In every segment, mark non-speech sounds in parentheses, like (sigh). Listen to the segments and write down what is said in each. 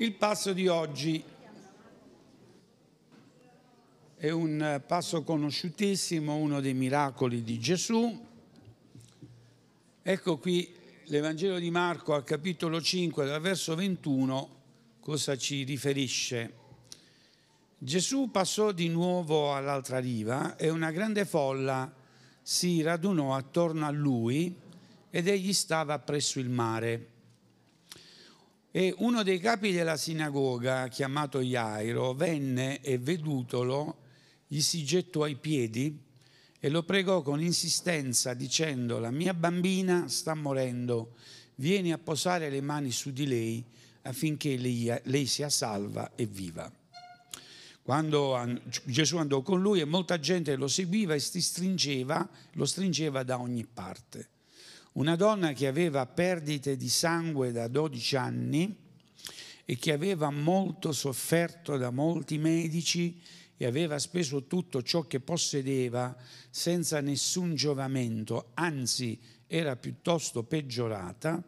Il passo di oggi è un passo conosciutissimo, uno dei miracoli di Gesù. Ecco qui l'Evangelo di Marco al capitolo 5, dal verso 21, cosa ci riferisce. Gesù passò di nuovo all'altra riva e una grande folla si radunò attorno a lui ed egli stava presso il mare. E uno dei capi della sinagoga, chiamato Iairo, venne e vedutolo, gli si gettò ai piedi e lo pregò con insistenza dicendo, la mia bambina sta morendo, vieni a posare le mani su di lei affinché lei, lei sia salva e viva. Quando Gesù andò con lui e molta gente lo seguiva e stringeva, lo stringeva da ogni parte. Una donna che aveva perdite di sangue da 12 anni e che aveva molto sofferto da molti medici e aveva speso tutto ciò che possedeva senza nessun giovamento, anzi era piuttosto peggiorata,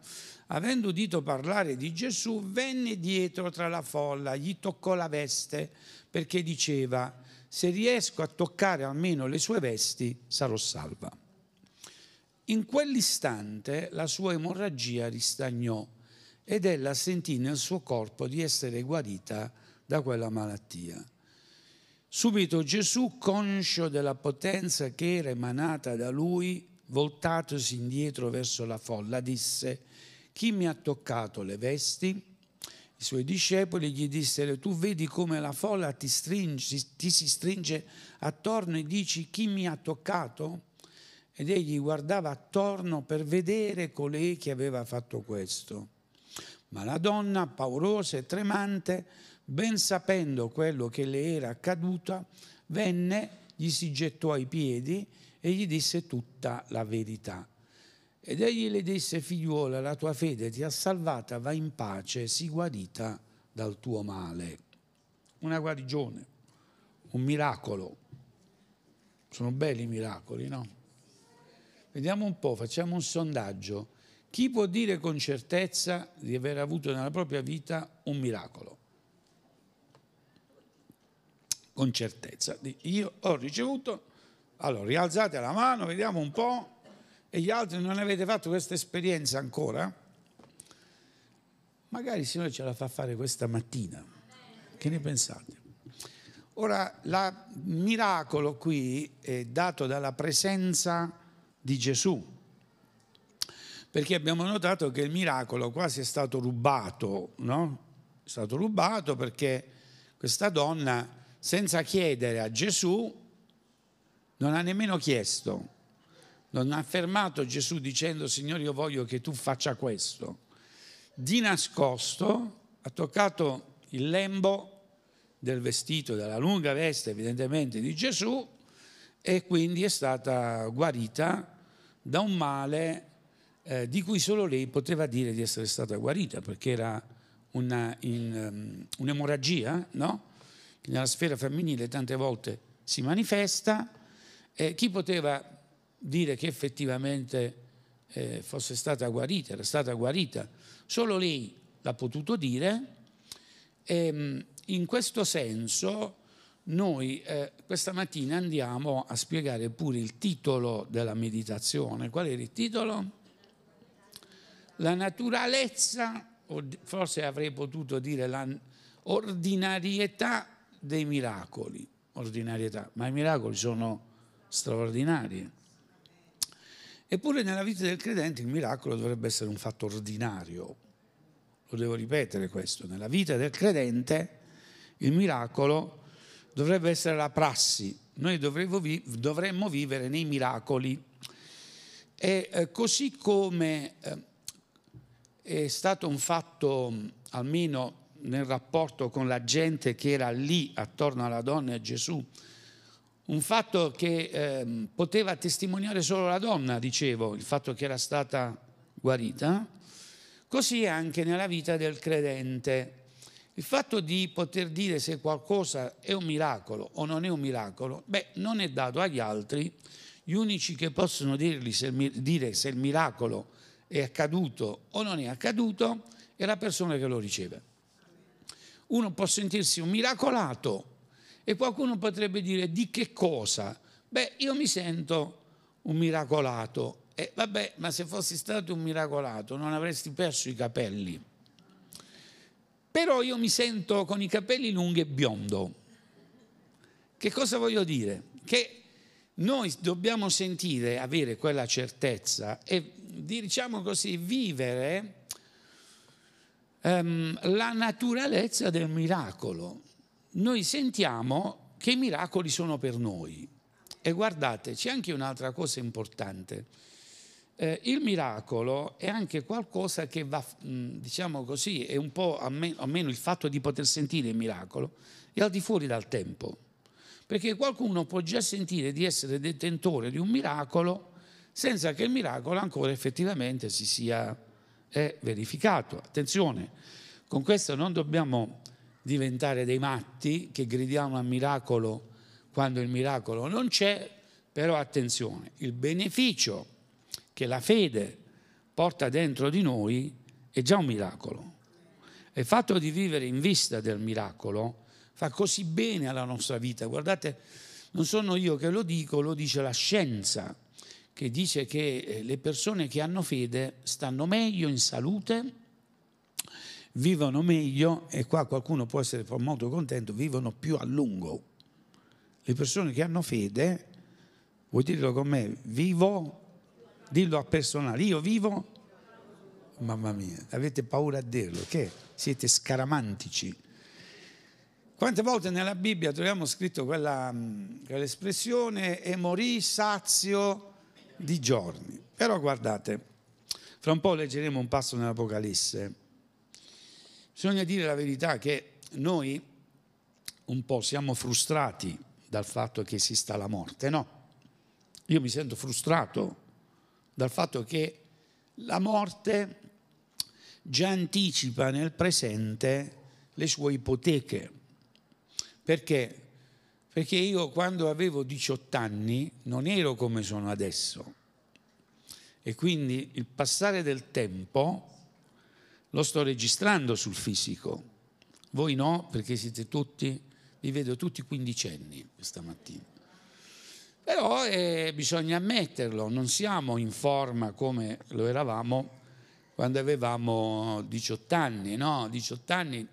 avendo udito parlare di Gesù, venne dietro tra la folla, gli toccò la veste perché diceva, se riesco a toccare almeno le sue vesti, sarò salva. In quell'istante la sua emorragia ristagnò ed ella sentì nel suo corpo di essere guarita da quella malattia. Subito Gesù, conscio della potenza che era emanata da lui, voltatosi indietro verso la folla, disse, chi mi ha toccato le vesti? I suoi discepoli gli dissero, tu vedi come la folla ti, stringe, ti si stringe attorno e dici, chi mi ha toccato? Ed egli guardava attorno per vedere colei che aveva fatto questo. Ma la donna, paurosa e tremante, ben sapendo quello che le era accaduto, venne, gli si gettò ai piedi e gli disse tutta la verità. Ed egli le disse, figliuola, la tua fede ti ha salvata, va in pace, sii guarita dal tuo male. Una guarigione, un miracolo. Sono belli i miracoli, no? Vediamo un po', facciamo un sondaggio. Chi può dire con certezza di aver avuto nella propria vita un miracolo? Con certezza. Io ho ricevuto, allora rialzate la mano, vediamo un po', e gli altri non avete fatto questa esperienza ancora? Magari il Signore ce la fa fare questa mattina. Che ne pensate? Ora, il miracolo qui è dato dalla presenza di Gesù. Perché abbiamo notato che il miracolo quasi è stato rubato, no? È stato rubato perché questa donna, senza chiedere a Gesù, non ha nemmeno chiesto, non ha fermato Gesù dicendo Signore io voglio che tu faccia questo. Di nascosto ha toccato il lembo del vestito, della lunga veste evidentemente di Gesù e quindi è stata guarita da un male eh, di cui solo lei poteva dire di essere stata guarita, perché era una, in, um, un'emorragia, no? che nella sfera femminile tante volte si manifesta. Eh, chi poteva dire che effettivamente eh, fosse stata guarita, era stata guarita? Solo lei l'ha potuto dire. E, ehm, in questo senso noi eh, questa mattina andiamo a spiegare pure il titolo della meditazione. Qual era il titolo? La naturalezza, o forse avrei potuto dire l'ordinarietà dei miracoli. Ordinarietà, ma i miracoli sono straordinari. Eppure nella vita del credente il miracolo dovrebbe essere un fatto ordinario. Lo devo ripetere questo. Nella vita del credente il miracolo dovrebbe essere la prassi, noi dovremmo vivere nei miracoli. E eh, così come eh, è stato un fatto, almeno nel rapporto con la gente che era lì attorno alla donna e a Gesù, un fatto che eh, poteva testimoniare solo la donna, dicevo, il fatto che era stata guarita, così anche nella vita del credente. Il fatto di poter dire se qualcosa è un miracolo o non è un miracolo, beh, non è dato agli altri. Gli unici che possono se dire se il miracolo è accaduto o non è accaduto è la persona che lo riceve. uno può sentirsi un miracolato e qualcuno potrebbe dire di che cosa? Beh, io mi sento un miracolato. E vabbè, ma se fossi stato un miracolato non avresti perso i capelli. Però io mi sento con i capelli lunghi e biondo. Che cosa voglio dire? Che noi dobbiamo sentire, avere quella certezza e diciamo così, vivere um, la naturalezza del miracolo. Noi sentiamo che i miracoli sono per noi. E guardate, c'è anche un'altra cosa importante. Eh, il miracolo è anche qualcosa che va, diciamo così, è un po' almeno, il fatto di poter sentire il miracolo, è al di fuori dal tempo. Perché qualcuno può già sentire di essere detentore di un miracolo senza che il miracolo ancora effettivamente si sia eh, verificato. Attenzione, con questo non dobbiamo diventare dei matti che gridiamo al miracolo quando il miracolo non c'è, però attenzione, il beneficio che la fede porta dentro di noi è già un miracolo. il fatto di vivere in vista del miracolo fa così bene alla nostra vita. Guardate, non sono io che lo dico, lo dice la scienza che dice che eh, le persone che hanno fede stanno meglio in salute, vivono meglio e qua qualcuno può essere molto contento, vivono più a lungo. Le persone che hanno fede, vuoi dirlo con me, vivo, dillo a personale, io vivo, mamma mia, avete paura a dirlo, che siete scaramantici. Quante volte nella Bibbia troviamo scritto quella, mm, quell'espressione e morì sazio di giorni. Però guardate, fra un po' leggeremo un passo nell'Apocalisse. Bisogna dire la verità che noi un po' siamo frustrati dal fatto che esista la morte, no? Io mi sento frustrato dal fatto che la morte già anticipa nel presente le sue ipoteche. Perché? Perché io quando avevo 18 anni non ero come sono adesso. E quindi il passare del tempo lo sto registrando sul fisico. Voi no, perché siete tutti, vi vedo tutti quindicenni questa mattina. Però eh, bisogna ammetterlo, non siamo in forma come lo eravamo quando avevamo 18 anni, no? 18 anni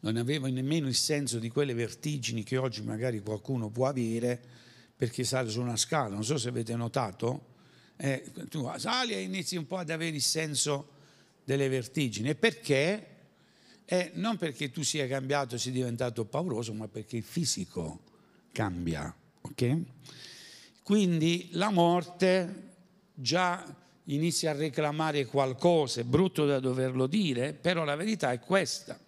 non avevo nemmeno il senso di quelle vertigini che oggi magari qualcuno può avere perché sale su una scala. Non so se avete notato, eh, tu sali e inizi un po' ad avere il senso delle vertigini. Perché? Eh, non perché tu sia cambiato e sia diventato pauroso, ma perché il fisico cambia. Okay? Quindi la morte già inizia a reclamare qualcosa, è brutto da doverlo dire, però la verità è questa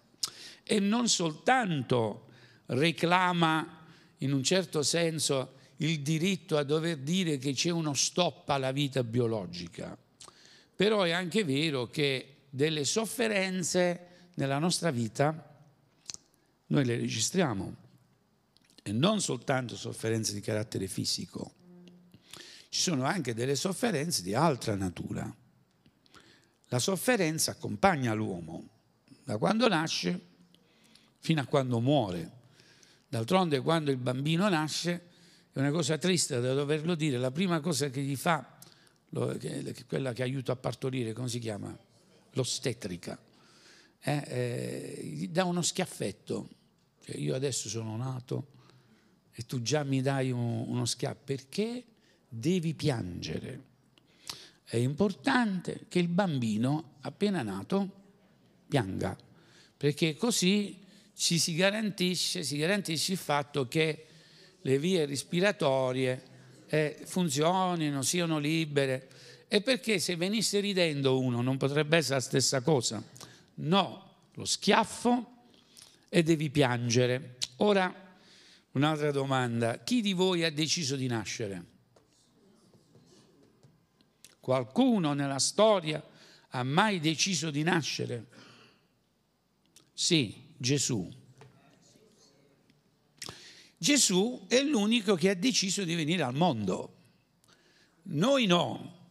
e non soltanto reclama in un certo senso il diritto a dover dire che c'è uno stop alla vita biologica, però è anche vero che delle sofferenze nella nostra vita noi le registriamo e non soltanto sofferenze di carattere fisico, ci sono anche delle sofferenze di altra natura. La sofferenza accompagna l'uomo da quando nasce fino a quando muore. D'altronde quando il bambino nasce è una cosa triste da doverlo dire, la prima cosa che gli fa, quella che aiuta a partorire, come si chiama? L'ostetrica, eh, eh, gli dà uno schiaffetto. Cioè io adesso sono nato e tu già mi dai uno, uno schiaffo perché devi piangere. È importante che il bambino appena nato pianga, perché così ci si garantisce, si garantisce il fatto che le vie respiratorie eh, funzionino, siano libere. E perché se venisse ridendo uno non potrebbe essere la stessa cosa? No, lo schiaffo e devi piangere. Ora, un'altra domanda. Chi di voi ha deciso di nascere? Qualcuno nella storia ha mai deciso di nascere? Sì, Gesù. Gesù è l'unico che ha deciso di venire al mondo. Noi no.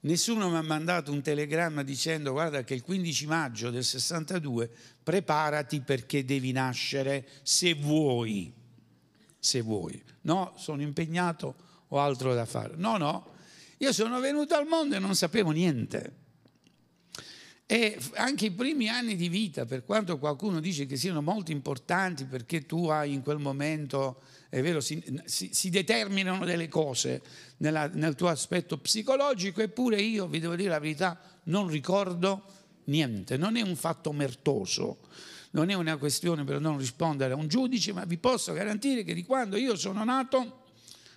nessuno mi ha mandato un telegramma dicendo guarda che il 15 maggio del 62 preparati perché devi nascere se vuoi, se vuoi. No, sono impegnato, ho altro da fare. No, no, io sono venuto al mondo e non sapevo niente. E anche i primi anni di vita, per quanto qualcuno dice che siano molto importanti perché tu hai in quel momento, è vero, si, si, si determinano delle cose nella, nel tuo aspetto psicologico, eppure io, vi devo dire la verità, non ricordo niente, non è un fatto mertoso, non è una questione per non rispondere a un giudice, ma vi posso garantire che di quando io sono nato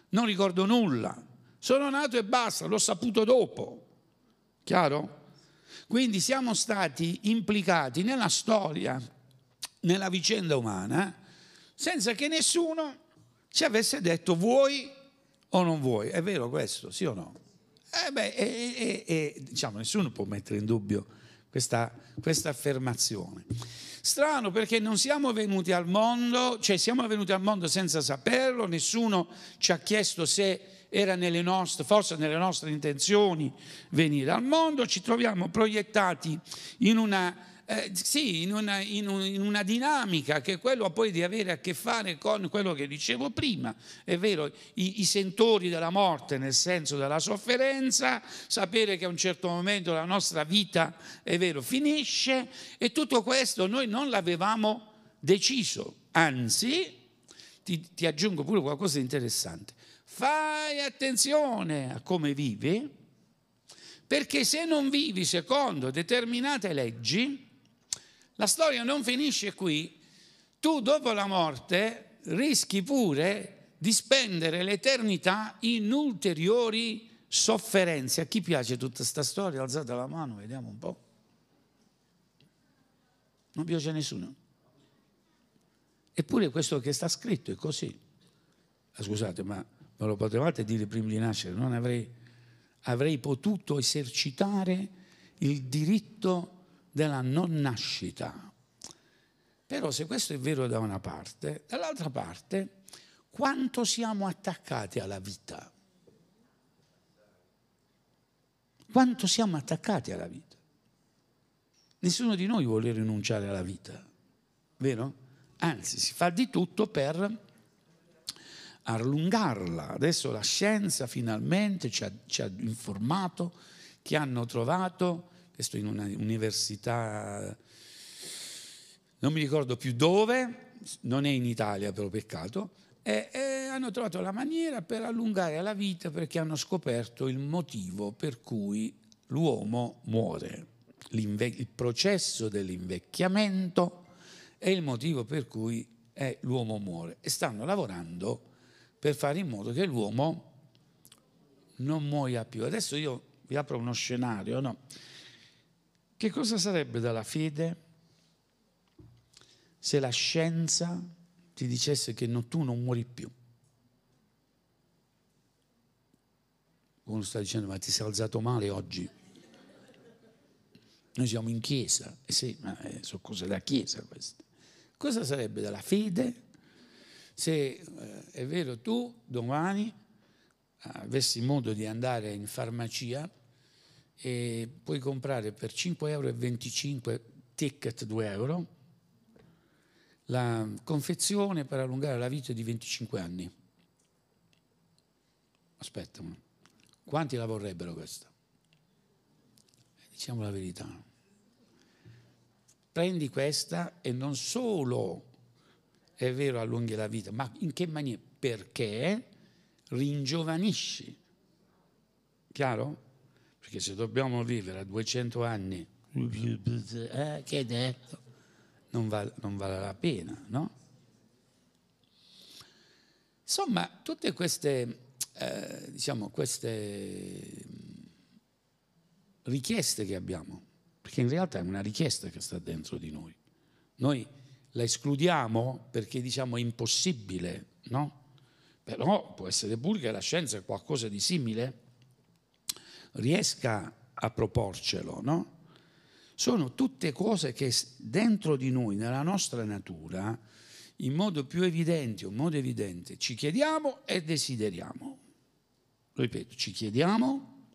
non ricordo nulla. Sono nato e basta, l'ho saputo dopo. Chiaro? Quindi siamo stati implicati nella storia, nella vicenda umana, senza che nessuno ci avesse detto vuoi o non vuoi. È vero questo, sì o no? Eh beh, e, e, e, diciamo, nessuno può mettere in dubbio questa, questa affermazione. Strano perché non siamo venuti al mondo, cioè siamo venuti al mondo senza saperlo, nessuno ci ha chiesto se era nelle nostre, forse nelle nostre intenzioni venire al mondo, ci troviamo proiettati in una, eh, sì, in una, in, un, in una, dinamica che è quello poi di avere a che fare con quello che dicevo prima, è vero, i, i sentori della morte nel senso della sofferenza, sapere che a un certo momento la nostra vita, è vero, finisce e tutto questo noi non l'avevamo deciso, anzi, ti, ti aggiungo pure qualcosa di interessante. Fai attenzione a come vivi, perché se non vivi secondo determinate leggi, la storia non finisce qui, tu dopo la morte rischi pure di spendere l'eternità in ulteriori sofferenze. A chi piace tutta questa storia? Alzate la mano, vediamo un po'. Non piace a nessuno. Eppure questo che sta scritto è così. Ah, scusate, ma me lo potevate dire prima di nascere, non avrei, avrei potuto esercitare il diritto della non nascita. Però se questo è vero da una parte, dall'altra parte, quanto siamo attaccati alla vita? Quanto siamo attaccati alla vita? Nessuno di noi vuole rinunciare alla vita, vero? Anzi, si fa di tutto per allungarla. Adesso la scienza finalmente ci ha, ci ha informato che hanno trovato, questo in un'università, non mi ricordo più dove, non è in Italia però peccato, e, e hanno trovato la maniera per allungare la vita perché hanno scoperto il motivo per cui l'uomo muore. il processo dell'invecchiamento è il motivo per cui eh, l'uomo muore e stanno lavorando per fare in modo che l'uomo non muoia più. Adesso io vi apro uno scenario, no? Che cosa sarebbe dalla fede se la scienza ti dicesse che no, tu non muori più? Uno sta dicendo, ma ti sei alzato male oggi? Noi siamo in chiesa, eh sì, ma eh, sono cose da chiesa queste. Cosa sarebbe dalla fede se eh, è vero tu domani avessi modo di andare in farmacia e puoi comprare per 5,25 euro ticket 2 euro la confezione per allungare la vita di 25 anni. Aspetta, quanti la vorrebbero questa? Diciamo la verità. Prendi questa e non solo è vero allunghi la vita, ma in che maniera? Perché ringiovanisci. Chiaro? Perché se dobbiamo vivere a 200 anni, eh, che detto, non, val, non vale la pena, no? Insomma, tutte queste, eh, diciamo, queste richieste che abbiamo, perché in realtà è una richiesta che sta dentro di noi. Noi la escludiamo perché diciamo è impossibile, no? Però può essere pure che la scienza è qualcosa di simile riesca a proporcelo, no? Sono tutte cose che dentro di noi, nella nostra natura, in modo più evidente in modo evidente, ci chiediamo e desideriamo. Ripeto, ci chiediamo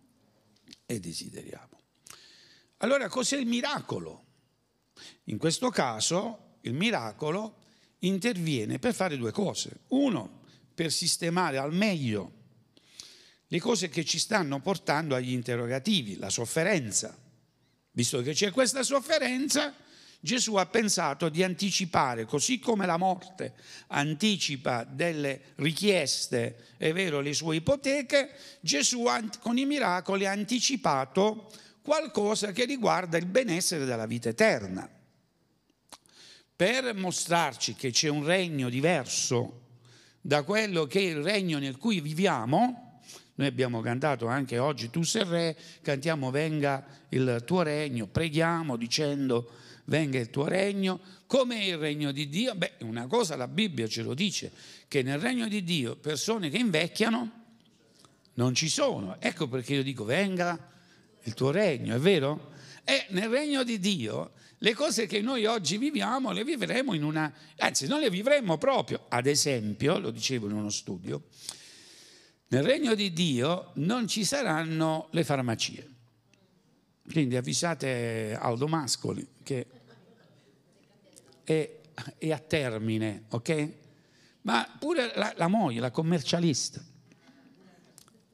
e desideriamo. Allora cos'è il miracolo? In questo caso il miracolo interviene per fare due cose. Uno, per sistemare al meglio le cose che ci stanno portando agli interrogativi, la sofferenza. Visto che c'è questa sofferenza, Gesù ha pensato di anticipare, così come la morte anticipa delle richieste, è vero, le sue ipoteche, Gesù con i miracoli ha anticipato qualcosa che riguarda il benessere della vita eterna. Per mostrarci che c'è un regno diverso da quello che è il regno nel cui viviamo, noi abbiamo cantato anche oggi Tu sei re, cantiamo venga il tuo regno, preghiamo dicendo venga il tuo regno. Com'è il regno di Dio? Beh, una cosa la Bibbia ce lo dice, che nel regno di Dio persone che invecchiano non ci sono. Ecco perché io dico venga il tuo regno, è vero? E nel regno di Dio le cose che noi oggi viviamo le vivremo in una, anzi non le vivremo proprio. Ad esempio, lo dicevo in uno studio, nel regno di Dio non ci saranno le farmacie. Quindi avvisate Aldo Mascoli che è, è a termine, ok? Ma pure la, la moglie, la commercialista,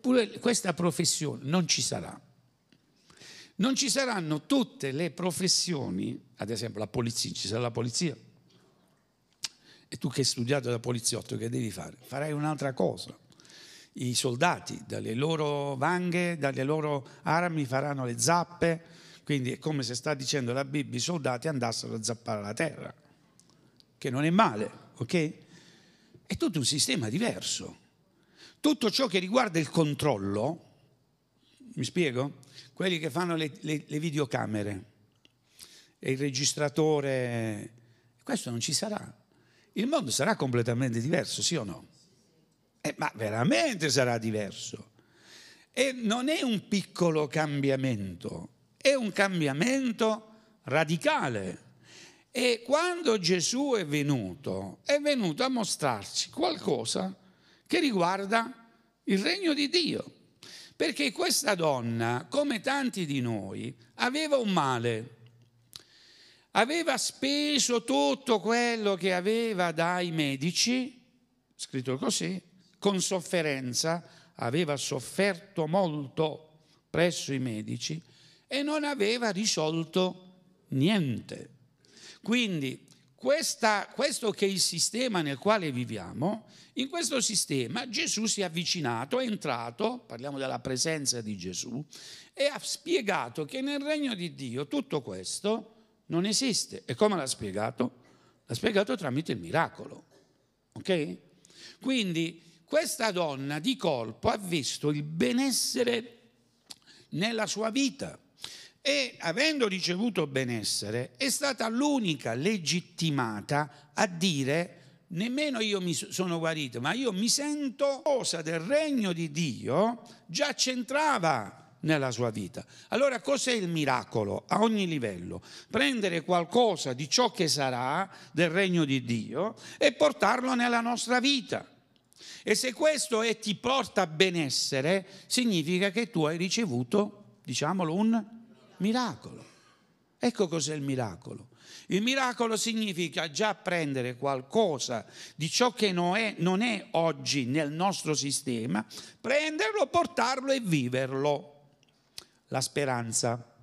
pure questa professione non ci sarà non ci saranno tutte le professioni, ad esempio la polizia, ci sarà la polizia. E tu che hai studiato da poliziotto, che devi fare? Farai un'altra cosa. I soldati, dalle loro vanghe, dalle loro armi faranno le zappe, quindi è come se sta dicendo la Bibbia, i soldati andassero a zappare la terra, che non è male, ok? È tutto un sistema diverso. Tutto ciò che riguarda il controllo, mi spiego? quelli che fanno le, le, le videocamere e il registratore, questo non ci sarà. Il mondo sarà completamente diverso, sì o no? Eh, ma veramente sarà diverso. E non è un piccolo cambiamento, è un cambiamento radicale. E quando Gesù è venuto, è venuto a mostrarci qualcosa che riguarda il regno di Dio. Perché questa donna, come tanti di noi, aveva un male. Aveva speso tutto quello che aveva dai medici, scritto così, con sofferenza, aveva sofferto molto presso i medici e non aveva risolto niente. Quindi questa, questo che è il sistema nel quale viviamo, in questo sistema Gesù si è avvicinato, è entrato, parliamo della presenza di Gesù, e ha spiegato che nel regno di Dio tutto questo non esiste. E come l'ha spiegato? L'ha spiegato tramite il miracolo. Ok? Quindi questa donna di colpo ha visto il benessere nella sua vita e avendo ricevuto benessere è stata l'unica legittimata a dire nemmeno io mi sono guarito, ma io mi sento cosa del regno di Dio già c'entrava nella sua vita. Allora cos'è il miracolo a ogni livello? Prendere qualcosa di ciò che sarà del regno di Dio e portarlo nella nostra vita. E se questo è, ti porta benessere, significa che tu hai ricevuto, diciamolo, un miracolo. Ecco cos'è il miracolo. Il miracolo significa già prendere qualcosa di ciò che non è, non è, oggi nel nostro sistema, prenderlo, portarlo e viverlo. La speranza.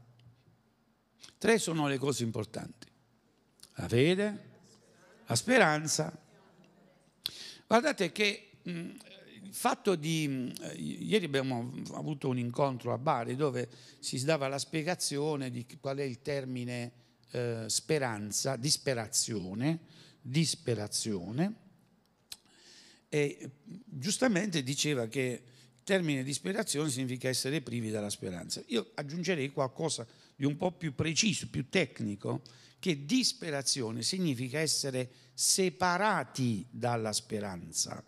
Tre sono le cose importanti. La fede, la speranza. Guardate che mh, fatto di... Eh, ieri abbiamo avuto un incontro a Bari dove si dava la spiegazione di qual è il termine eh, speranza, disperazione, disperazione, e giustamente diceva che il termine disperazione significa essere privi della speranza. Io aggiungerei qualcosa di un po' più preciso, più tecnico, che disperazione significa essere separati dalla speranza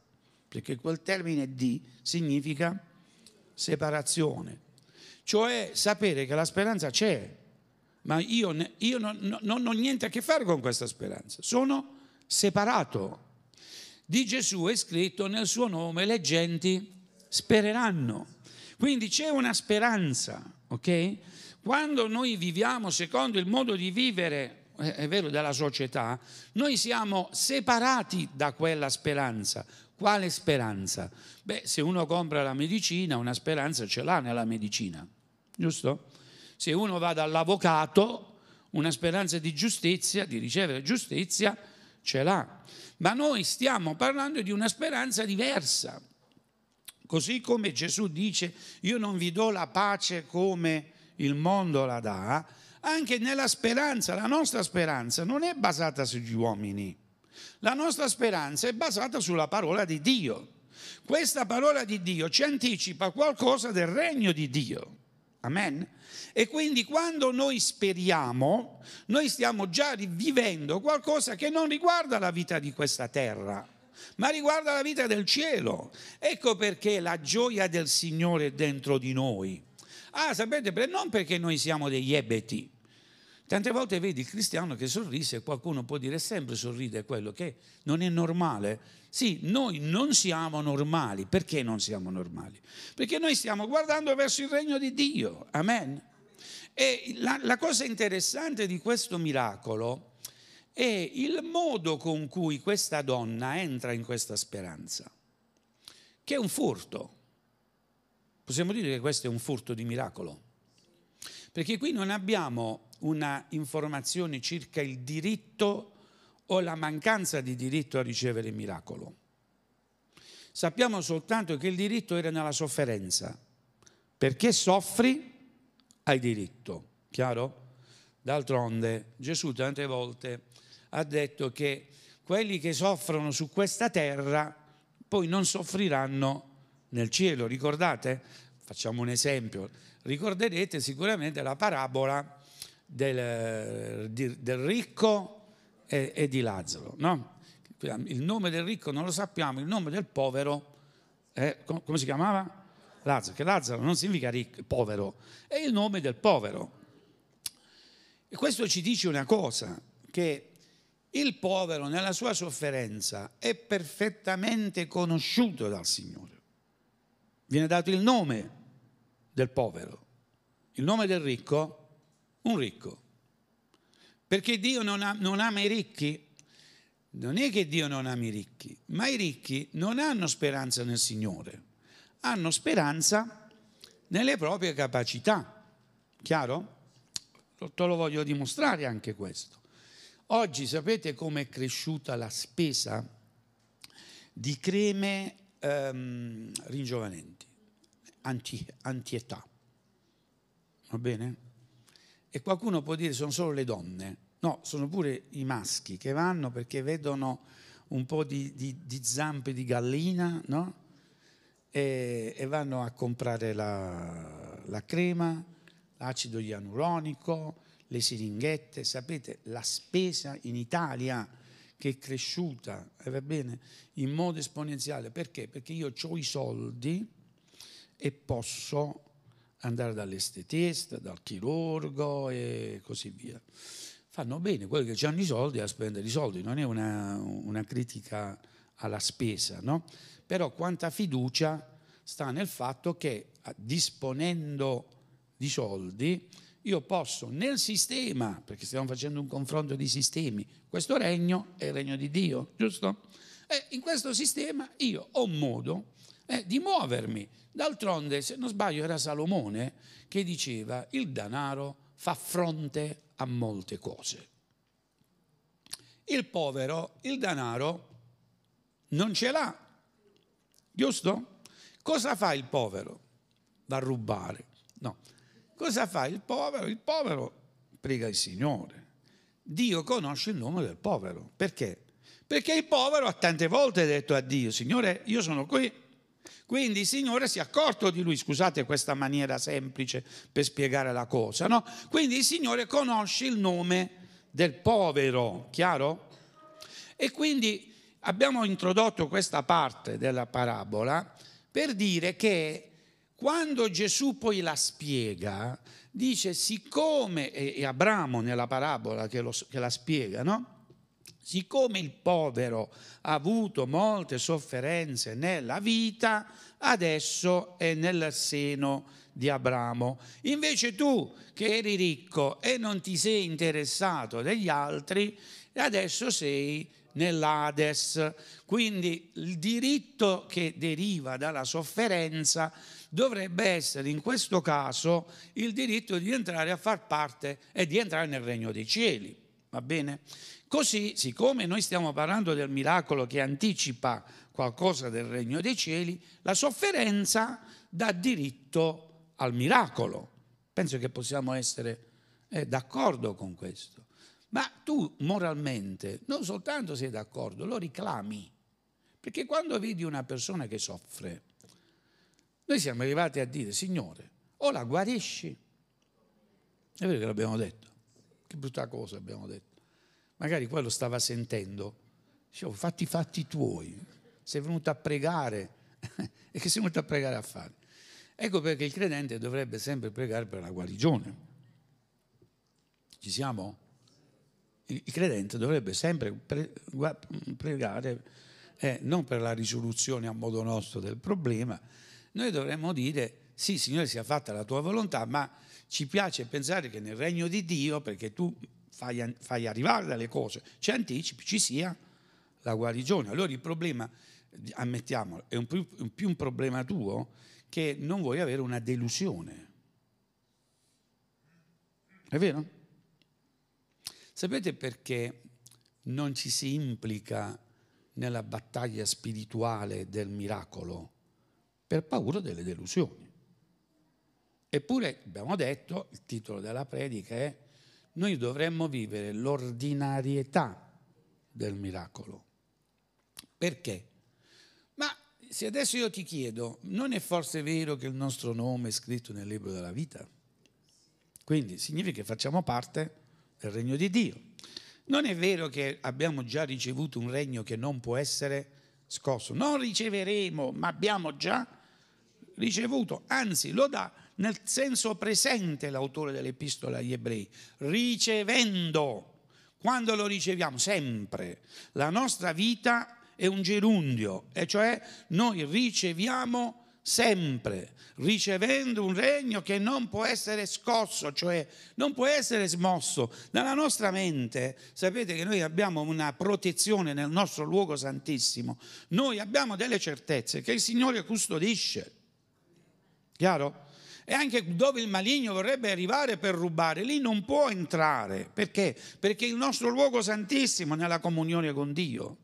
perché quel termine di significa separazione, cioè sapere che la speranza c'è, ma io, io non, non ho niente a che fare con questa speranza, sono separato. Di Gesù è scritto nel suo nome le genti spereranno. Quindi c'è una speranza, ok? Quando noi viviamo secondo il modo di vivere, è vero, della società, noi siamo separati da quella speranza. Quale speranza? Beh, se uno compra la medicina, una speranza ce l'ha nella medicina, giusto? Se uno va dall'avvocato, una speranza di giustizia, di ricevere giustizia, ce l'ha. Ma noi stiamo parlando di una speranza diversa. Così come Gesù dice, io non vi do la pace come il mondo la dà, anche nella speranza, la nostra speranza non è basata sugli uomini, la nostra speranza è basata sulla parola di Dio. Questa parola di Dio ci anticipa qualcosa del regno di Dio. Amen. E quindi quando noi speriamo, noi stiamo già vivendo qualcosa che non riguarda la vita di questa terra, ma riguarda la vita del cielo. Ecco perché la gioia del Signore è dentro di noi. Ah, sapete, non perché noi siamo degli ebeti. Tante volte vedi il cristiano che sorrise e qualcuno può dire sempre sorride quello che non è normale. Sì, noi non siamo normali. Perché non siamo normali? Perché noi stiamo guardando verso il regno di Dio. Amen. E la, la cosa interessante di questo miracolo è il modo con cui questa donna entra in questa speranza, che è un furto. Possiamo dire che questo è un furto di miracolo, perché qui non abbiamo una informazione circa il diritto o la mancanza di diritto a ricevere il miracolo. Sappiamo soltanto che il diritto era nella sofferenza. Perché soffri? hai diritto. Chiaro? D'altronde Gesù tante volte ha detto che quelli che soffrono su questa terra poi non soffriranno nel cielo. Ricordate? Facciamo un esempio. Ricorderete sicuramente la parabola del, del ricco e, e, di Lazzaro. No? Il nome del ricco non lo sappiamo, il nome del povero, eh, come si chiamava? Lazzaro, che Lazzaro non significa ricco, povero, è il nome del povero. E questo ci dice una cosa, che il povero nella sua sofferenza è perfettamente conosciuto dal Signore. Viene dato il nome del povero, il nome del ricco, un ricco. Perché Dio non, ha, non ama i ricchi? Non è che Dio non ama i ricchi, ma i ricchi non hanno speranza nel Signore hanno speranza nelle proprie capacità. Chiaro? Te lo voglio dimostrare anche questo. Oggi sapete come è cresciuta la spesa di creme ehm, ringiovanenti, anti, antietà. Va bene? E qualcuno può dire sono solo le donne. No, sono pure i maschi che vanno perché vedono un po' di, di, di zampe di gallina, no? e, e vanno a comprare la, la crema, l'acido ianuronico, le siringhette. Sapete, la spesa in Italia che è cresciuta, eh, va bene, in modo esponenziale. Perché? Perché io ho i soldi e posso andare dall'estetista, dal chirurgo e così via. Fanno bene quelli che hanno i soldi a spendere i soldi, non è una, una critica alla spesa, no? Però quanta fiducia sta nel fatto che disponendo di soldi io posso nel sistema, perché stiamo facendo un confronto di sistemi, questo regno è il regno di Dio, giusto? E in questo sistema io ho modo eh, di muovermi. D'altronde, se non sbaglio, era Salomone che diceva il denaro fa fronte a molte cose. Il povero il denaro non ce l'ha, Giusto? Cosa fa il povero? Va a rubare. No. Cosa fa il povero? Il povero prega il Signore. Dio conosce il nome del povero. Perché? Perché il povero ha tante volte detto a Dio, Signore, io sono qui. Quindi il Signore si è accorto di lui, scusate questa maniera semplice per spiegare la cosa, no? Quindi il Signore conosce il nome del povero, chiaro? E quindi abbiamo introdotto questa parte della parabola per dire che quando Gesù poi la spiega, dice siccome, e Abramo nella parabola che, lo, che la spiega, no? Siccome il povero ha avuto molte sofferenze nella vita, adesso è nel seno di Abramo. Invece tu che eri ricco e non ti sei interessato degli altri, adesso sei nell'Ades. Quindi il diritto che deriva dalla sofferenza dovrebbe essere in questo caso il diritto di entrare a far parte e di entrare nel regno dei cieli. Va bene? Così, siccome noi stiamo parlando del miracolo che anticipa qualcosa del regno dei cieli, la sofferenza dà diritto al miracolo. Penso che possiamo essere eh, d'accordo con questo. Ma tu moralmente non soltanto sei d'accordo, lo reclami. Perché quando vedi una persona che soffre, noi siamo arrivati a dire, Signore, o la guarisci. È vero che l'abbiamo detto. Che brutta cosa abbiamo detto. Magari quello stava sentendo. Dicevo, fatti i fatti tuoi. Sei venuto a pregare. (laughs) e che sei venuto a pregare a fare? Ecco perché il credente dovrebbe sempre pregare per la guarigione. Ci siamo? il credente dovrebbe sempre pregare eh, non per la risoluzione a modo nostro del problema, noi dovremmo dire sì Signore sia fatta la tua volontà, ma ci piace pensare che nel regno di Dio, perché tu fai, fai arrivare dalle cose, ci anticipi, ci sia la guarigione. Allora il problema, ammettiamolo, è un più, un più un problema tuo che non vuoi avere una delusione. È vero? Sapete perché non ci si implica nella battaglia spirituale del miracolo? Per paura delle delusioni. Eppure, abbiamo detto, il titolo della predica è noi dovremmo vivere l'ordinarietà del miracolo. Perché? Ma se adesso io ti chiedo, non è forse vero che il nostro nome è scritto nel libro della vita? Quindi significa che facciamo parte del regno di Dio. Non è vero che abbiamo già ricevuto un regno che non può essere scosso, non riceveremo, ma abbiamo già ricevuto, anzi lo dà nel senso presente l'autore dell'epistola agli ebrei, ricevendo. Quando lo riceviamo? Sempre. La nostra vita è un gerundio, e cioè noi riceviamo sempre, ricevendo un regno che non può essere scosso, cioè non può essere smosso. Nella nostra mente, sapete che noi abbiamo una protezione nel nostro luogo santissimo, noi abbiamo delle certezze che il Signore custodisce. Chiaro? E anche dove il maligno vorrebbe arrivare per rubare, lì non può entrare. Perché? Perché il nostro luogo santissimo è nella comunione con Dio.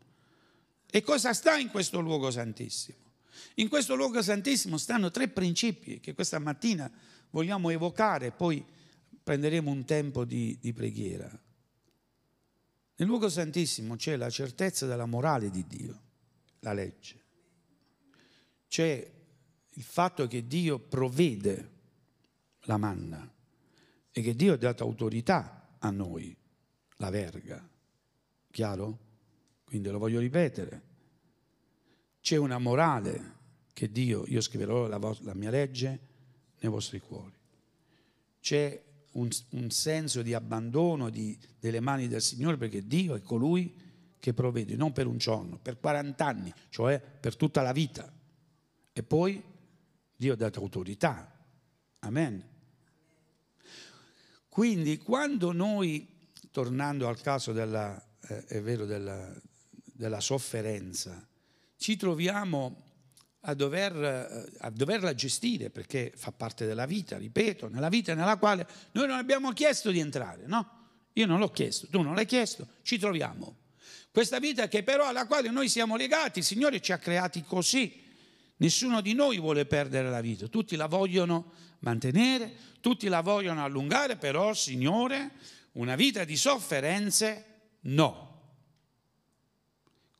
E cosa sta in questo luogo santissimo? In questo luogo santissimo stanno tre principi che questa mattina vogliamo evocare, poi prenderemo un tempo di, di preghiera. Nel luogo santissimo c'è la certezza della morale di Dio, la legge. C'è il fatto che Dio provvede la manna e che Dio ha dato autorità a noi, la verga. Chiaro? Quindi lo voglio ripetere. C'è una morale che Dio, io scriverò la, la mia legge nei vostri cuori. C'è un, un senso di abbandono di, delle mani del Signore perché Dio è colui che provvede, non per un giorno, per 40 anni, cioè per tutta la vita. E poi Dio ha dato autorità. Amen. Quindi quando noi, tornando al caso della, eh, vero, della, della sofferenza, ci troviamo a, dover, eh, a, doverla gestire perché fa parte della vita, ripeto, nella vita nella quale noi non abbiamo chiesto di entrare, no? Io non l'ho chiesto, tu non l'hai chiesto, ci troviamo. Questa vita che però alla quale noi siamo legati, il Signore ci ha creati così. Nessuno di noi vuole perdere la vita, tutti la vogliono mantenere, tutti la vogliono allungare, però Signore, una vita di sofferenze no.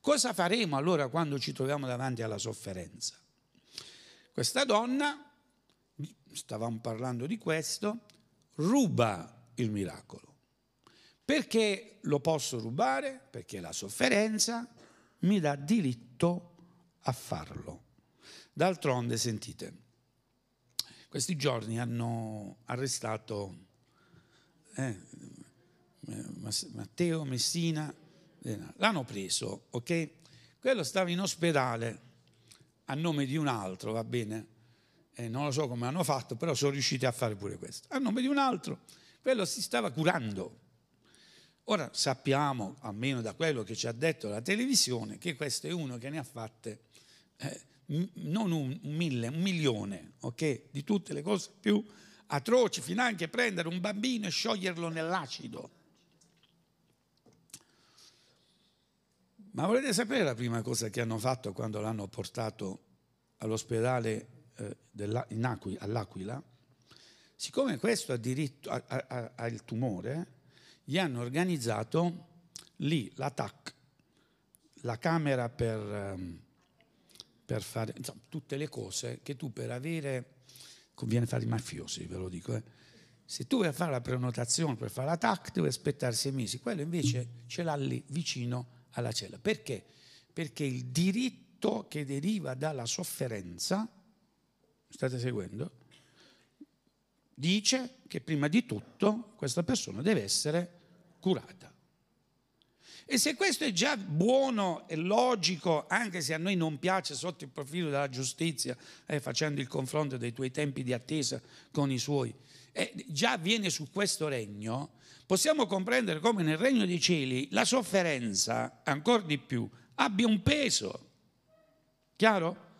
Cosa faremo allora quando ci troviamo davanti alla sofferenza? Questa donna, stavamo parlando di questo, ruba il miracolo. Perché lo posso rubare? Perché la sofferenza mi dà diritto a farlo. D'altronde, sentite, questi giorni hanno arrestato eh, Matteo Messina L'hanno preso, ok? Quello stava in ospedale a nome di un altro, va bene? Eh, non lo so come hanno fatto, però sono riusciti a fare pure questo. A nome di un altro, quello si stava curando. Ora sappiamo, almeno da quello che ci ha detto la televisione, che questo è uno che ne ha fatte eh, non un, un, mille, un milione, ok? Di tutte le cose più atroci, fino anche prendere un bambino e scioglierlo nell'acido. Ma volete sapere la prima cosa che hanno fatto quando l'hanno portato all'ospedale eh, Aquila, all'Aquila? Siccome questo ha diritto al tumore, gli hanno organizzato lì la TAC, la camera per, ehm, per fare insomma, tutte le cose che tu per avere, conviene fare i mafiosi, ve lo dico, eh. se tu vuoi fare la prenotazione per fare la TAC devi aspettare sei mesi, quello invece ce l'ha lì vicino alla cella. Perché? Perché il diritto che deriva dalla sofferenza, state seguendo, dice che prima di tutto questa persona deve essere curata. E se questo è già buono e logico, anche se a noi non piace sotto il profilo della giustizia, eh, facendo il confronto dei tuoi tempi di attesa con i suoi, eh, già avviene su questo regno, possiamo comprendere come nel regno dei cieli la sofferenza, ancora di più, abbia un peso. Chiaro?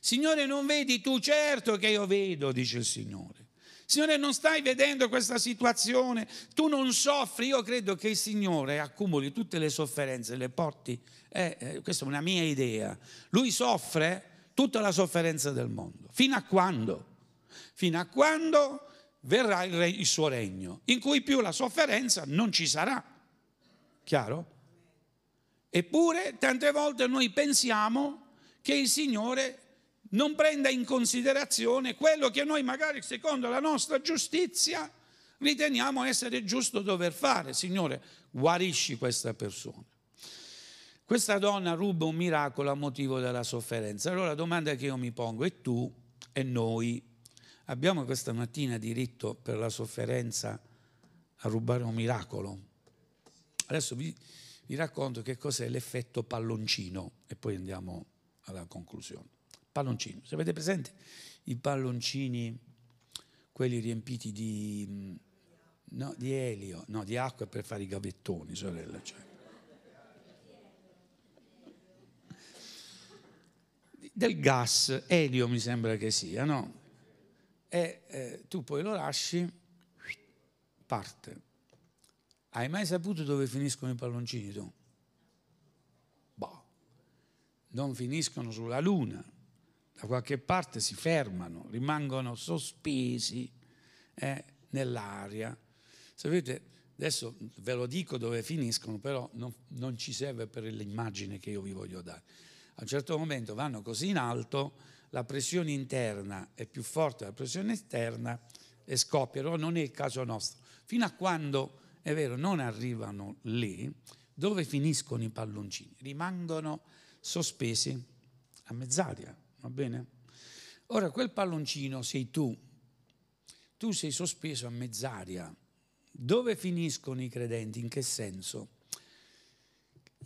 Signore, non vedi tu? Certo che io vedo, dice il Signore. Signore, non stai vedendo questa situazione, tu non soffri. Io credo che il Signore accumuli tutte le sofferenze, le porti. Eh, eh, questa è una mia idea. Lui soffre tutta la sofferenza del mondo. Fino a quando? Fino a quando verrà il, re, il suo regno, in cui più la sofferenza non ci sarà. Chiaro? Eppure tante volte noi pensiamo che il Signore non prenda in considerazione quello che noi magari secondo la nostra giustizia riteniamo essere giusto dover fare. Signore, guarisci questa persona. Questa donna ruba un miracolo a motivo della sofferenza. Allora la domanda che io mi pongo è tu e noi abbiamo questa mattina diritto per la sofferenza a rubare un miracolo? Adesso vi, vi racconto che cos'è l'effetto palloncino e poi andiamo alla conclusione. Palloncino, se avete presente i palloncini, quelli riempiti di, no, di elio, no, di acqua per fare i gavettoni, sorella. Cioè. Del gas, elio mi sembra che sia, no? e eh, tu poi lo lasci, parte. Hai mai saputo dove finiscono i palloncini tu? Boh, non finiscono sulla luna, da qualche parte si fermano, rimangono sospesi eh, nell'aria. Sapete, adesso ve lo dico dove finiscono, però non, non ci serve per l'immagine che io vi voglio dare. A un certo momento vanno così in alto la pressione interna è più forte della pressione esterna e scoppiano, non è il caso nostro. Fino a quando, è vero, non arrivano lì, dove finiscono i palloncini? Rimangono sospesi a mezz'aria, va bene? Ora quel palloncino sei tu, tu sei sospeso a mezz'aria. Dove finiscono i credenti? In che senso?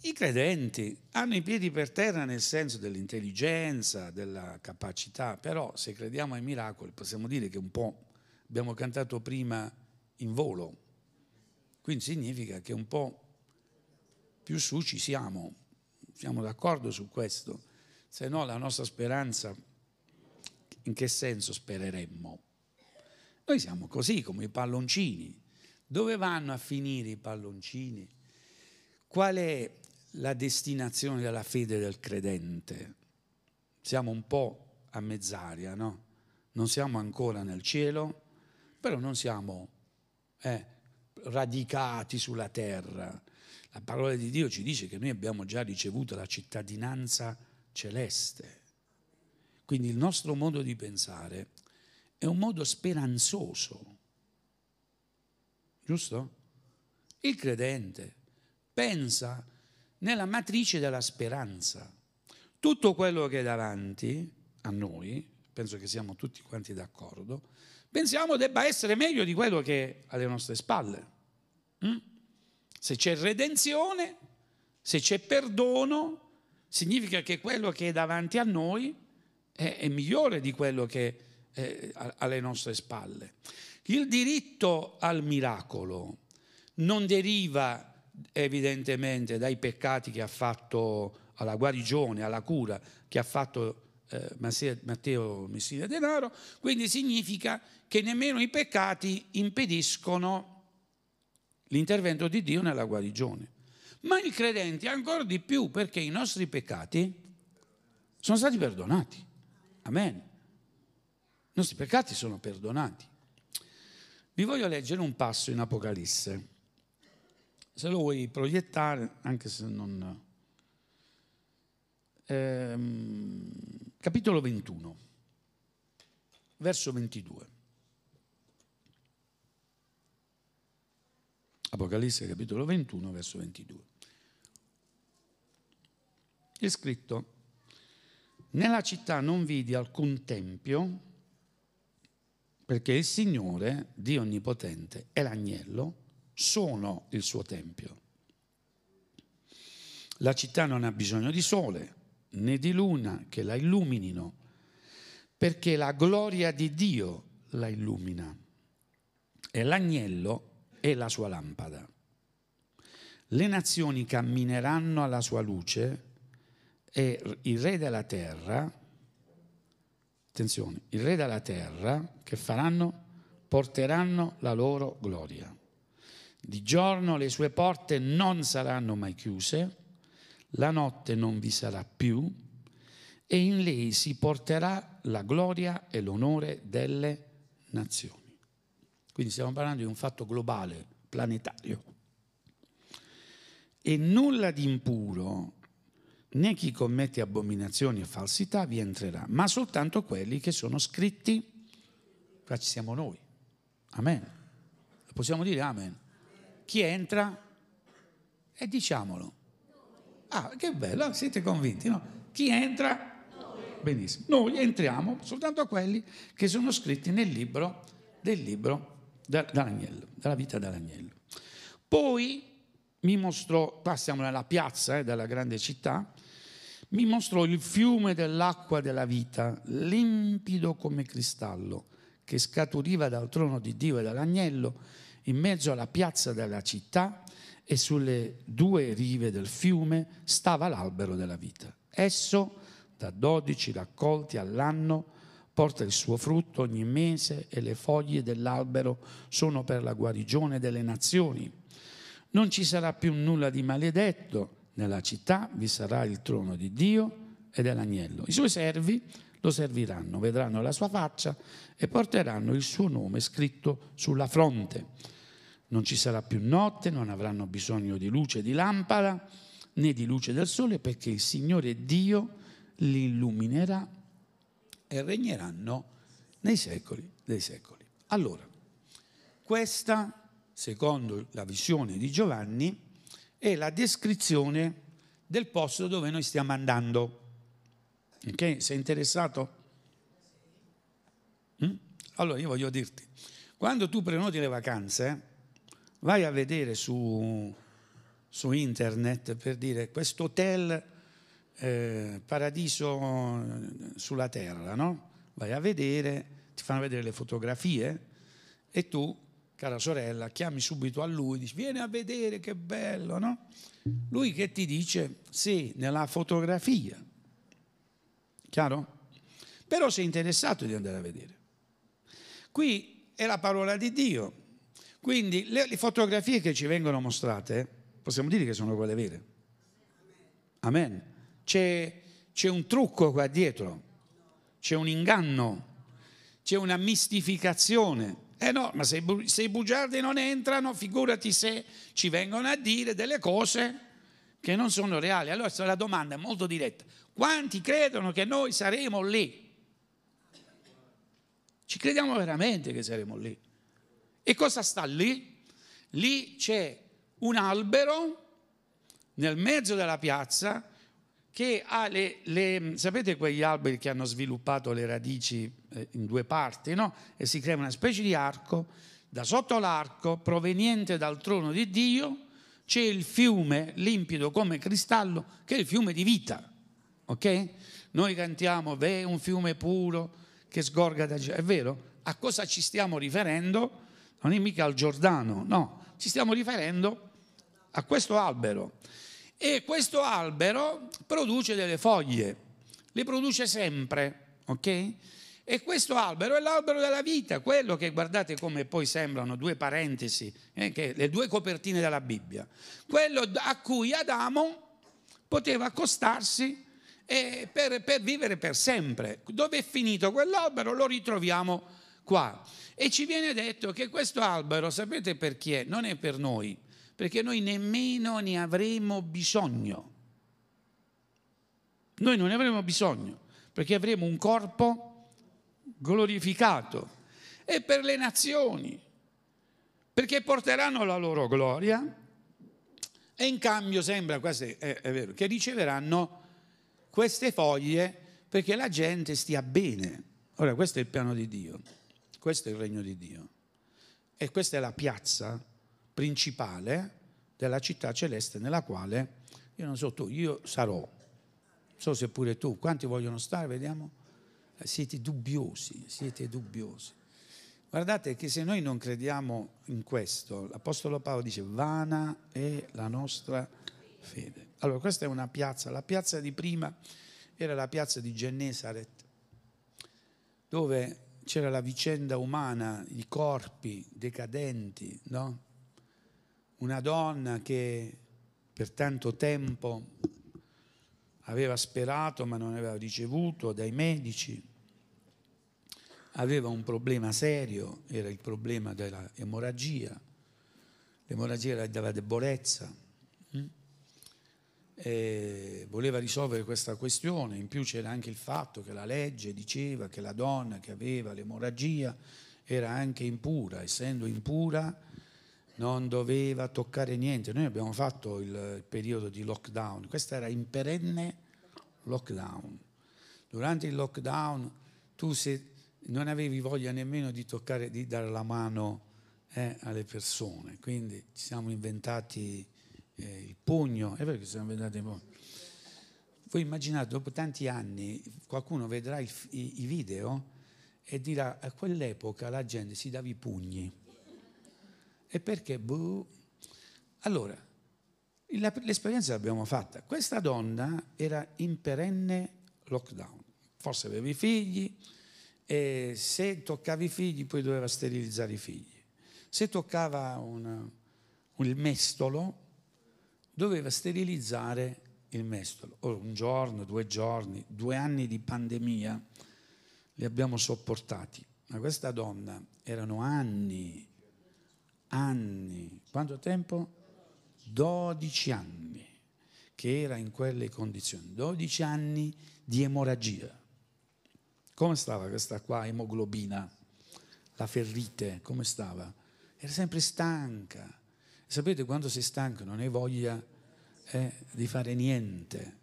I credenti hanno i piedi per terra nel senso dell'intelligenza, della capacità, però se crediamo ai miracoli possiamo dire che un po' abbiamo cantato prima in volo, quindi significa che un po' più su ci siamo, siamo d'accordo su questo, se no la nostra speranza in che senso spereremmo? Noi siamo così come i palloncini. Dove vanno a finire i palloncini? Qual è la destinazione della fede del credente. Siamo un po' a mezz'aria, no? Non siamo ancora nel cielo, però non siamo eh, radicati sulla terra. La parola di Dio ci dice che noi abbiamo già ricevuto la cittadinanza celeste. Quindi il nostro modo di pensare è un modo speranzoso. Giusto? Il credente pensa nella matrice della speranza. Tutto quello che è davanti a noi, penso che siamo tutti quanti d'accordo, pensiamo debba essere meglio di quello che è alle nostre spalle. Mm? Se c'è redenzione, Se c'è perdono, significa che quello che è davanti a noi è, è migliore di quello che è alle nostre spalle. Il diritto al miracolo non deriva evidentemente dai peccati che ha fatto alla guarigione, alla cura che ha fatto eh, Matteo Messina Denaro, quindi significa che nemmeno i peccati impediscono l'intervento di Dio nella guarigione. Ma il credente ancora di più perché i nostri peccati sono stati perdonati. Amen. I nostri peccati sono perdonati. Vi voglio leggere un passo in Apocalisse. Se lo vuoi proiettare, anche se non... Ehm, capitolo 21, verso 22. Apocalisse capitolo 21, verso 22. È scritto, nella città non vidi alcun tempio perché il Signore, Dio Onnipotente e l'Agnello sono il suo tempio. La città non ha bisogno di sole né di luna che la illuminino, perché la gloria di Dio la illumina e l'agnello è la sua lampada. Le nazioni cammineranno alla sua luce e il re della terra, attenzione, il re della terra che faranno? Porteranno la loro gloria. Di giorno le sue porte non saranno mai chiuse, la notte non vi sarà più e in lei si porterà la gloria e l'onore delle nazioni. Quindi stiamo parlando di un fatto globale, planetario. E nulla di impuro, né chi commette abominazioni e falsità vi entrerà, ma soltanto quelli che sono scritti, qua ci siamo noi. Amen. Possiamo dire amen. Chi entra? E diciamolo. Ah, che bello, siete convinti, no? Chi entra? Benissimo. Noi entriamo soltanto a quelli che sono scritti nel libro del libro dall'agnello, dalla vita dell'agnello. Poi mi mostrò, qua siamo nella piazza eh, della grande città, mi mostrò il fiume dell'acqua della vita, limpido come cristallo, che scaturiva dal trono di Dio e dall'agnello in mezzo alla piazza della città e sulle due rive del fiume stava l'albero della vita. Esso, da dodici raccolti all'anno, porta il suo frutto ogni mese e le foglie dell'albero sono per la guarigione delle nazioni. Non ci sarà più nulla di maledetto, nella città vi sarà il trono di Dio e dell'agnello. I suoi servi lo serviranno, vedranno la sua faccia e porteranno il suo nome scritto sulla fronte. Non ci sarà più notte, non avranno bisogno di luce di lampada né di luce del sole perché il Signore Dio li illuminerà e regneranno nei secoli dei secoli. Allora, questa, secondo la visione di Giovanni, è la descrizione del posto dove noi stiamo andando. Ok? Sei interessato? Mm? Allora io voglio dirti, quando tu prenoti le vacanze, vai a vedere su, su internet per dire questo hotel eh, paradiso eh, sulla terra, no? Vai a vedere, ti fanno vedere le fotografie e tu, cara sorella, chiami subito a lui, dici vieni a vedere che bello, no? Lui che ti dice sì, nella fotografia, chiaro? Però sei interessato di andare a vedere. Qui è la parola di Dio, quindi le, le fotografie che ci vengono mostrate, possiamo dire che sono quelle vere. Amen c'è, c'è un trucco qua dietro, c'è un inganno, c'è una mistificazione. Eh no, ma se, se, i bugiardi non entrano, figurati se ci vengono a dire delle cose che non sono reali. Allora la domanda è molto diretta. Quanti credono che noi saremo lì? Ci crediamo veramente che saremo lì? E cosa sta lì? Lì c'è un albero nel mezzo della piazza che ha le, le, sapete quegli alberi che hanno sviluppato le radici eh, in due parti, no? E si crea una specie di arco, da sotto l'arco, proveniente dal trono di Dio, c'è il fiume limpido come cristallo, che è il fiume di vita. Ok? Noi cantiamo, è un fiume puro che sgorga da È vero? A cosa ci stiamo riferendo? Non è mica al Giordano, no, ci stiamo riferendo a questo albero. E questo albero produce delle foglie, le produce sempre, ok? E questo albero è l'albero della vita, quello che guardate come poi sembrano due parentesi, eh, le due copertine della Bibbia, quello a cui Adamo poteva accostarsi eh, per, per vivere per sempre. Dove è finito quell'albero lo ritroviamo qua. E ci viene detto che questo albero, sapete perché? Non è per noi, perché noi nemmeno ne avremo bisogno. Noi non ne avremo bisogno, perché avremo un corpo glorificato e per le nazioni, perché porteranno la loro gloria e in cambio sembra, questo è, è vero, che riceveranno queste foglie perché la gente stia bene. Ora questo è il piano di Dio, questo è il regno di Dio e questa è la piazza principale della città celeste nella quale io non so tu, io sarò. Non so se pure tu, quanti vogliono stare, vediamo siete dubbiosi, siete dubbiosi. Guardate che se noi non crediamo in questo, l'Apostolo Paolo dice vana è la nostra fede. Allora questa è una piazza, la piazza di prima era la piazza di Gennesaret, dove c'era la vicenda umana, i corpi decadenti, no? Una donna che per tanto tempo aveva sperato ma non aveva ricevuto dai medici, aveva un problema serio, era il problema dell'emorragia, l'emorragia era della debolezza, mm? e voleva risolvere questa questione, in più c'era anche il fatto che la legge diceva che la donna che aveva l'emorragia era anche impura, essendo impura non doveva toccare niente. Noi abbiamo fatto il periodo di lockdown, questo era in perenne lockdown. Durante il lockdown tu se, non avevi voglia nemmeno di toccare, di dare la mano eh, alle persone, quindi ci siamo inventati eh, il pugno, è vero che ci siamo inventati il pugno. Voi immaginate, dopo tanti anni, qualcuno vedrà i, i video e dirà a quell'epoca la gente si dava i pugni e perché? Buh. Allora, l'esperienza l'abbiamo fatta. Questa donna era in perenne lockdown, forse aveva i figli e se toccava i figli poi doveva sterilizzare i figli. Se toccava una, il mestolo doveva sterilizzare il mestolo. Ora, un giorno, due giorni, due anni di pandemia li abbiamo sopportati, ma questa donna erano anni anni. Quanto tempo? 12 anni che era in quelle condizioni. 12 anni di emorragia. Come stava questa qua emoglobina? La ferrite, come stava? Era sempre stanca. Sapete quando sei stanco non hai voglia eh, di fare niente.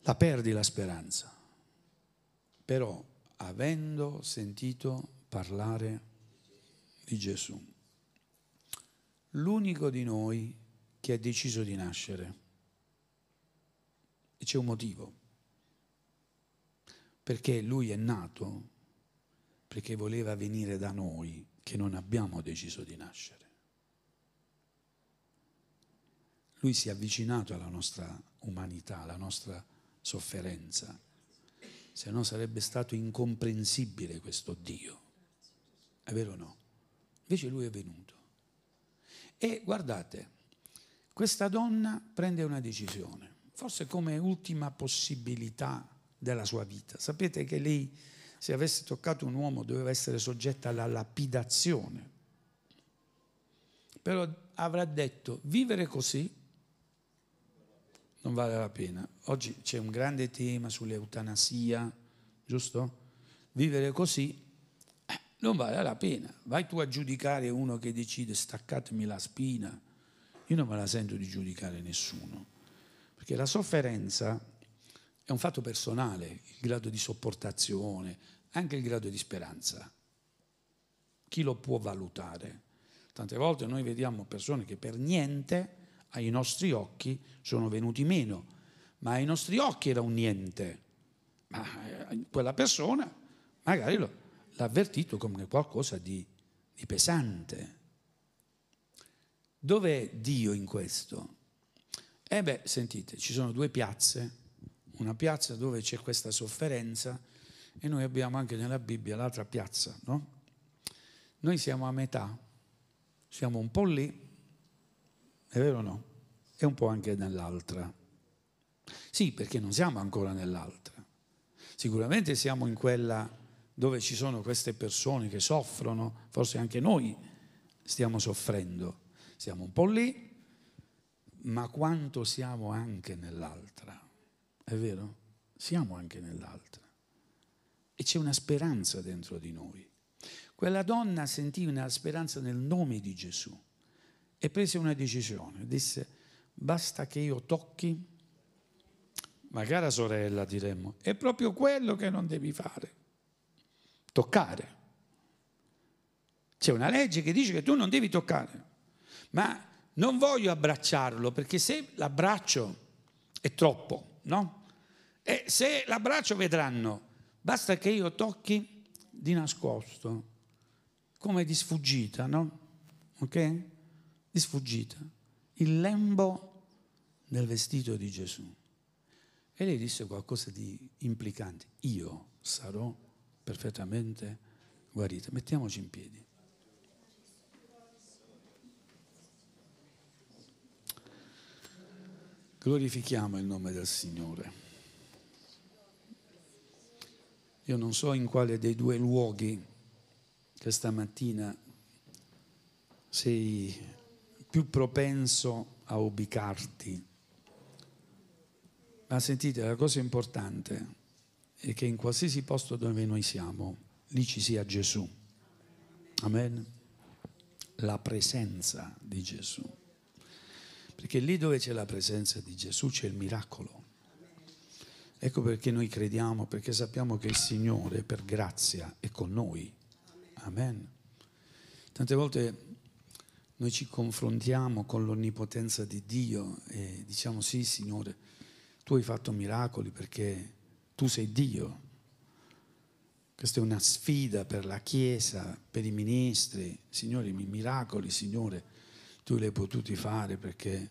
La perdi la speranza. Però avendo sentito parlare di Gesù. L'unico di noi che ha deciso di nascere. E c'è un motivo. Perché lui è nato perché voleva venire da noi che non abbiamo deciso di nascere. Lui si è avvicinato alla nostra umanità, alla nostra sofferenza, se no sarebbe stato incomprensibile questo Dio. È vero o no? Invece lui è venuto. E guardate, questa donna prende una decisione, forse come ultima possibilità della sua vita. Sapete che lei, se avesse toccato un uomo, doveva essere soggetta alla lapidazione. Però avrà detto, vivere così non vale la pena. Oggi c'è un grande tema sull'eutanasia, giusto? Vivere così non vale la pena. Vai tu a giudicare uno che decide staccatemi la spina. Io non me la sento di giudicare nessuno, perché la sofferenza è un fatto personale, il grado di sopportazione, anche il grado di speranza. Chi lo può valutare? Tante volte noi vediamo persone che per niente ai nostri occhi sono venuti meno, ma ai nostri occhi era un niente. Ma eh, quella persona magari l'ha avvertito come qualcosa di, di pesante. Dov'è Dio in questo? Eh beh, sentite, ci sono due piazze, una piazza dove c'è questa sofferenza e noi abbiamo anche nella Bibbia l'altra piazza, no? Noi siamo a metà, siamo un po' lì, è vero o no? E un po' anche nell'altra. Sì, perché non siamo ancora nell'altra. Sicuramente siamo in quella dove ci sono queste persone che soffrono, forse anche noi stiamo soffrendo. Siamo un po' lì, ma quanto siamo anche nell'altra. È vero? Siamo anche nell'altra. E c'è una speranza dentro di noi. Quella donna sentì una speranza nel nome di Gesù e prese una decisione. Disse, basta che io tocchi, ma cara sorella diremmo, è proprio quello che non devi fare, toccare. C'è una legge che dice che tu non devi toccare, ma non voglio abbracciarlo perché se l'abbraccio è troppo, no? E se l'abbraccio vedranno, basta che io tocchi di nascosto, come di sfuggita, no? Ok? Di sfuggita. Il lembo del vestito di Gesù. E lei disse qualcosa di implicante. Io sarò perfettamente guarita. Mettiamoci in piedi. Glorifichiamo il nome del Signore. Io non so in quale dei due luoghi questa mattina sei più propenso a ubicarti. Ma sentite, la cosa importante è che in qualsiasi posto dove noi siamo, lì ci sia Gesù. Amen. La presenza di Gesù. Perché lì dove c'è la presenza di Gesù c'è il miracolo. Ecco perché noi crediamo, perché sappiamo che il Signore per grazia è con noi. Amen. Tante volte noi ci confrontiamo con l'onnipotenza di Dio e diciamo sì Signore, tu hai fatto miracoli perché tu sei Dio. Questa è una sfida per la Chiesa, per i ministri. Signore, i miracoli, Signore, tu li hai potuti fare perché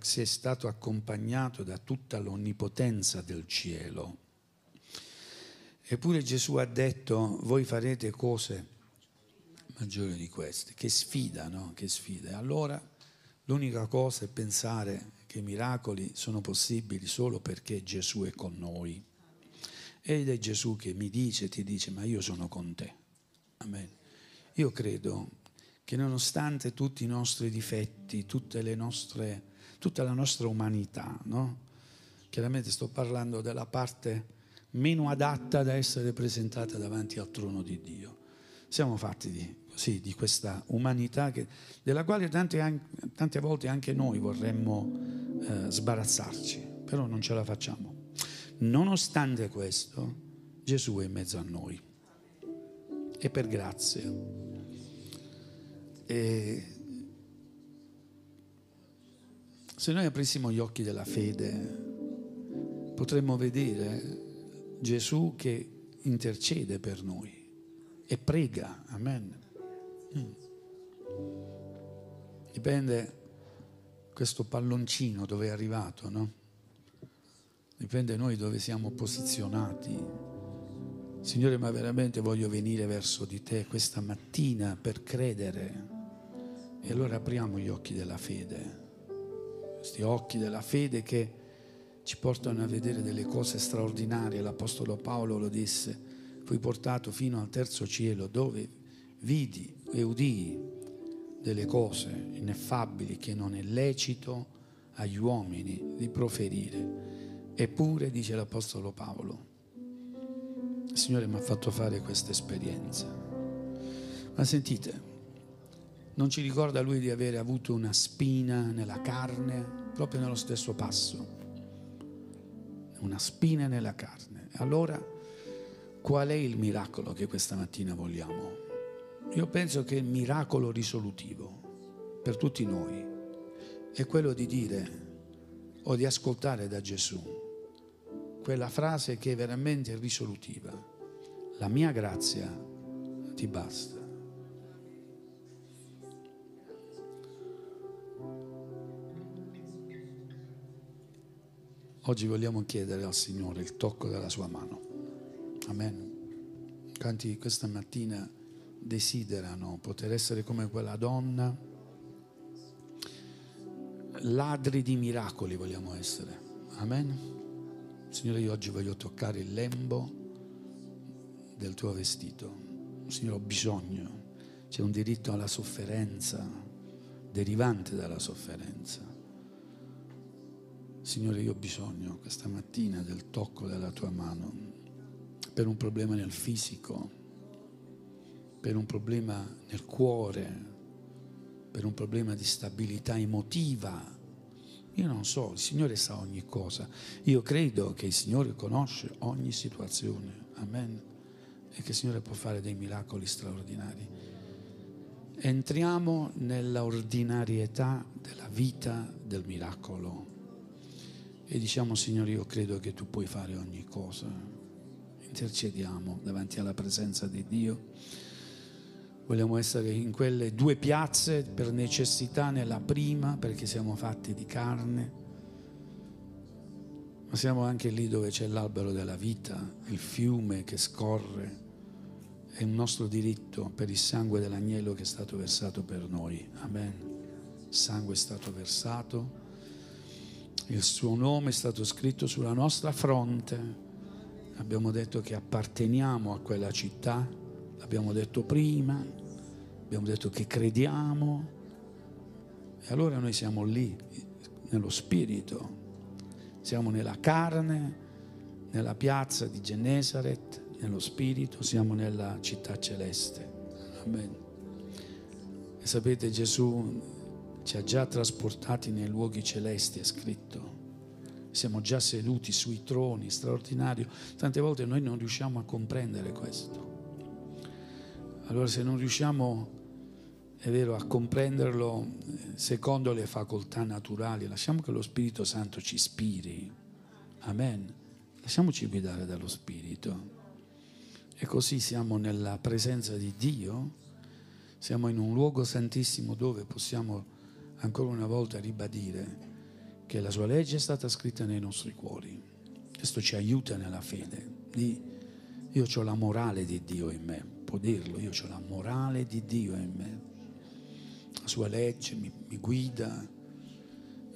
sei stato accompagnato da tutta l'onnipotenza del cielo. Eppure Gesù ha detto, voi farete cose maggiori di queste. Che sfida, no? Che sfida. Allora l'unica cosa è pensare che i miracoli sono possibili solo perché Gesù è con noi. Ed è Gesù che mi dice, ti dice, ma io sono con te. Amen. Io credo che nonostante tutti i nostri difetti, nostre, tutta la nostra umanità, no? chiaramente sto parlando della parte meno adatta ad essere presentata davanti al trono di Dio. Siamo fatti di, così, di questa umanità che, della quale tante, tante, volte anche noi vorremmo eh, sbarazzarci, però non ce la facciamo. Nonostante questo, Gesù è in mezzo a noi e per grazia. E se noi aprissimo gli occhi della fede, potremmo vedere Gesù che intercede per noi e prega. Amen. Mm. Dipende questo palloncino dove è arrivato, no? Dipende noi dove siamo posizionati. Signore, ma veramente voglio venire verso di te questa mattina per credere e allora apriamo gli occhi della fede, questi occhi della fede che ci portano a vedere delle cose straordinarie. L'Apostolo Paolo lo disse, fui portato fino al terzo cielo dove vidi e udii delle cose ineffabili che non è lecito agli uomini di proferire. Eppure, dice l'Apostolo Paolo, il Signore mi ha fatto fare questa esperienza. Ma sentite, non ci ricorda lui di avere avuto una spina nella carne, proprio nello stesso passo. Una spina nella carne. Allora, qual è il miracolo che questa mattina vogliamo? Io penso che il miracolo risolutivo per tutti noi è quello di dire o di ascoltare da Gesù quella frase che è veramente risolutiva. La mia grazia ti basta. Oggi vogliamo chiedere al Signore il tocco della sua mano. Amen. Quanti questa mattina desiderano poter essere come quella donna? Ladri di miracoli vogliamo essere. Amen. Signore, io oggi voglio toccare il lembo del tuo vestito. Signore, ho bisogno. C'è un diritto alla sofferenza derivante dalla sofferenza. Signore, io ho bisogno questa mattina del tocco della tua mano per un problema nel fisico, per un problema nel cuore, per un problema di stabilità emotiva. Io non so, il Signore sa ogni cosa. Io credo che il Signore conosce ogni situazione. Amen. E che il Signore può fare dei miracoli straordinari. Entriamo nella ordinarietà della vita del miracolo e diciamo Signore io credo che tu puoi fare ogni cosa. Intercediamo davanti alla presenza di Dio. Vogliamo essere in quelle due piazze per necessità nella prima perché siamo fatti di carne, ma siamo anche lì dove c'è l'albero della vita, il fiume che scorre. È un nostro diritto per il sangue dell'agnello che è stato versato per noi. Amen. Sangue è stato versato il suo nome è stato scritto sulla nostra fronte. Abbiamo detto che apparteniamo a quella città, l'abbiamo detto prima, abbiamo detto che crediamo. E allora noi siamo lì, nello spirito, siamo nella carne, nella piazza di Genesaret, nello spirito, siamo nella città celeste. Amen. E sapete Gesù ci ha già trasportati nei luoghi celesti, è scritto. Siamo già seduti sui troni, straordinario. Tante volte noi non riusciamo a comprendere questo. Allora se non riusciamo, è vero, a comprenderlo secondo le facoltà naturali, lasciamo che lo Spirito Santo ci ispiri. Amen. Lasciamoci guidare dallo Spirito. E così siamo nella presenza di Dio, siamo in un luogo santissimo dove possiamo ancora una volta ribadire che la sua legge è stata scritta nei nostri cuori. Questo ci aiuta nella fede. Io ho la morale di Dio in me, può dirlo, io ho la morale di Dio in me. Sua legge mi, mi guida,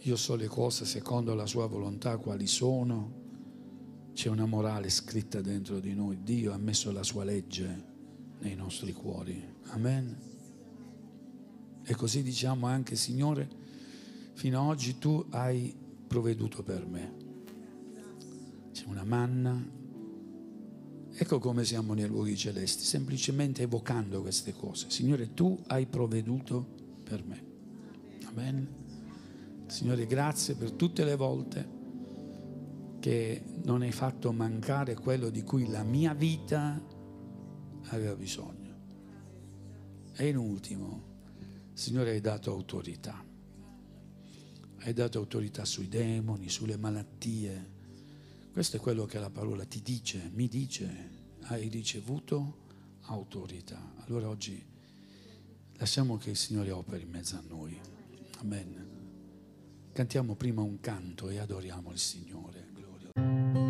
io so le cose secondo la sua volontà quali sono. C'è una morale scritta dentro di noi. Dio ha messo la sua legge nei nostri cuori. Amen. E così diciamo anche, Signore, fino ad oggi tu hai provveduto per me. C'è una manna. Ecco come siamo nei luoghi celesti, semplicemente evocando queste cose. Signore, tu hai provveduto per me. Amen. Signore, grazie per tutte le volte che non hai fatto mancare quello di cui la mia vita aveva bisogno. E in ultimo, Signore, hai dato autorità. Hai dato autorità sui demoni, sulle malattie. Questo è quello che la parola ti dice, mi dice. Hai ricevuto autorità. Allora oggi Lasciamo che il Signore operi in mezzo a noi. Amen. Cantiamo prima un canto e adoriamo il Signore. Gloria.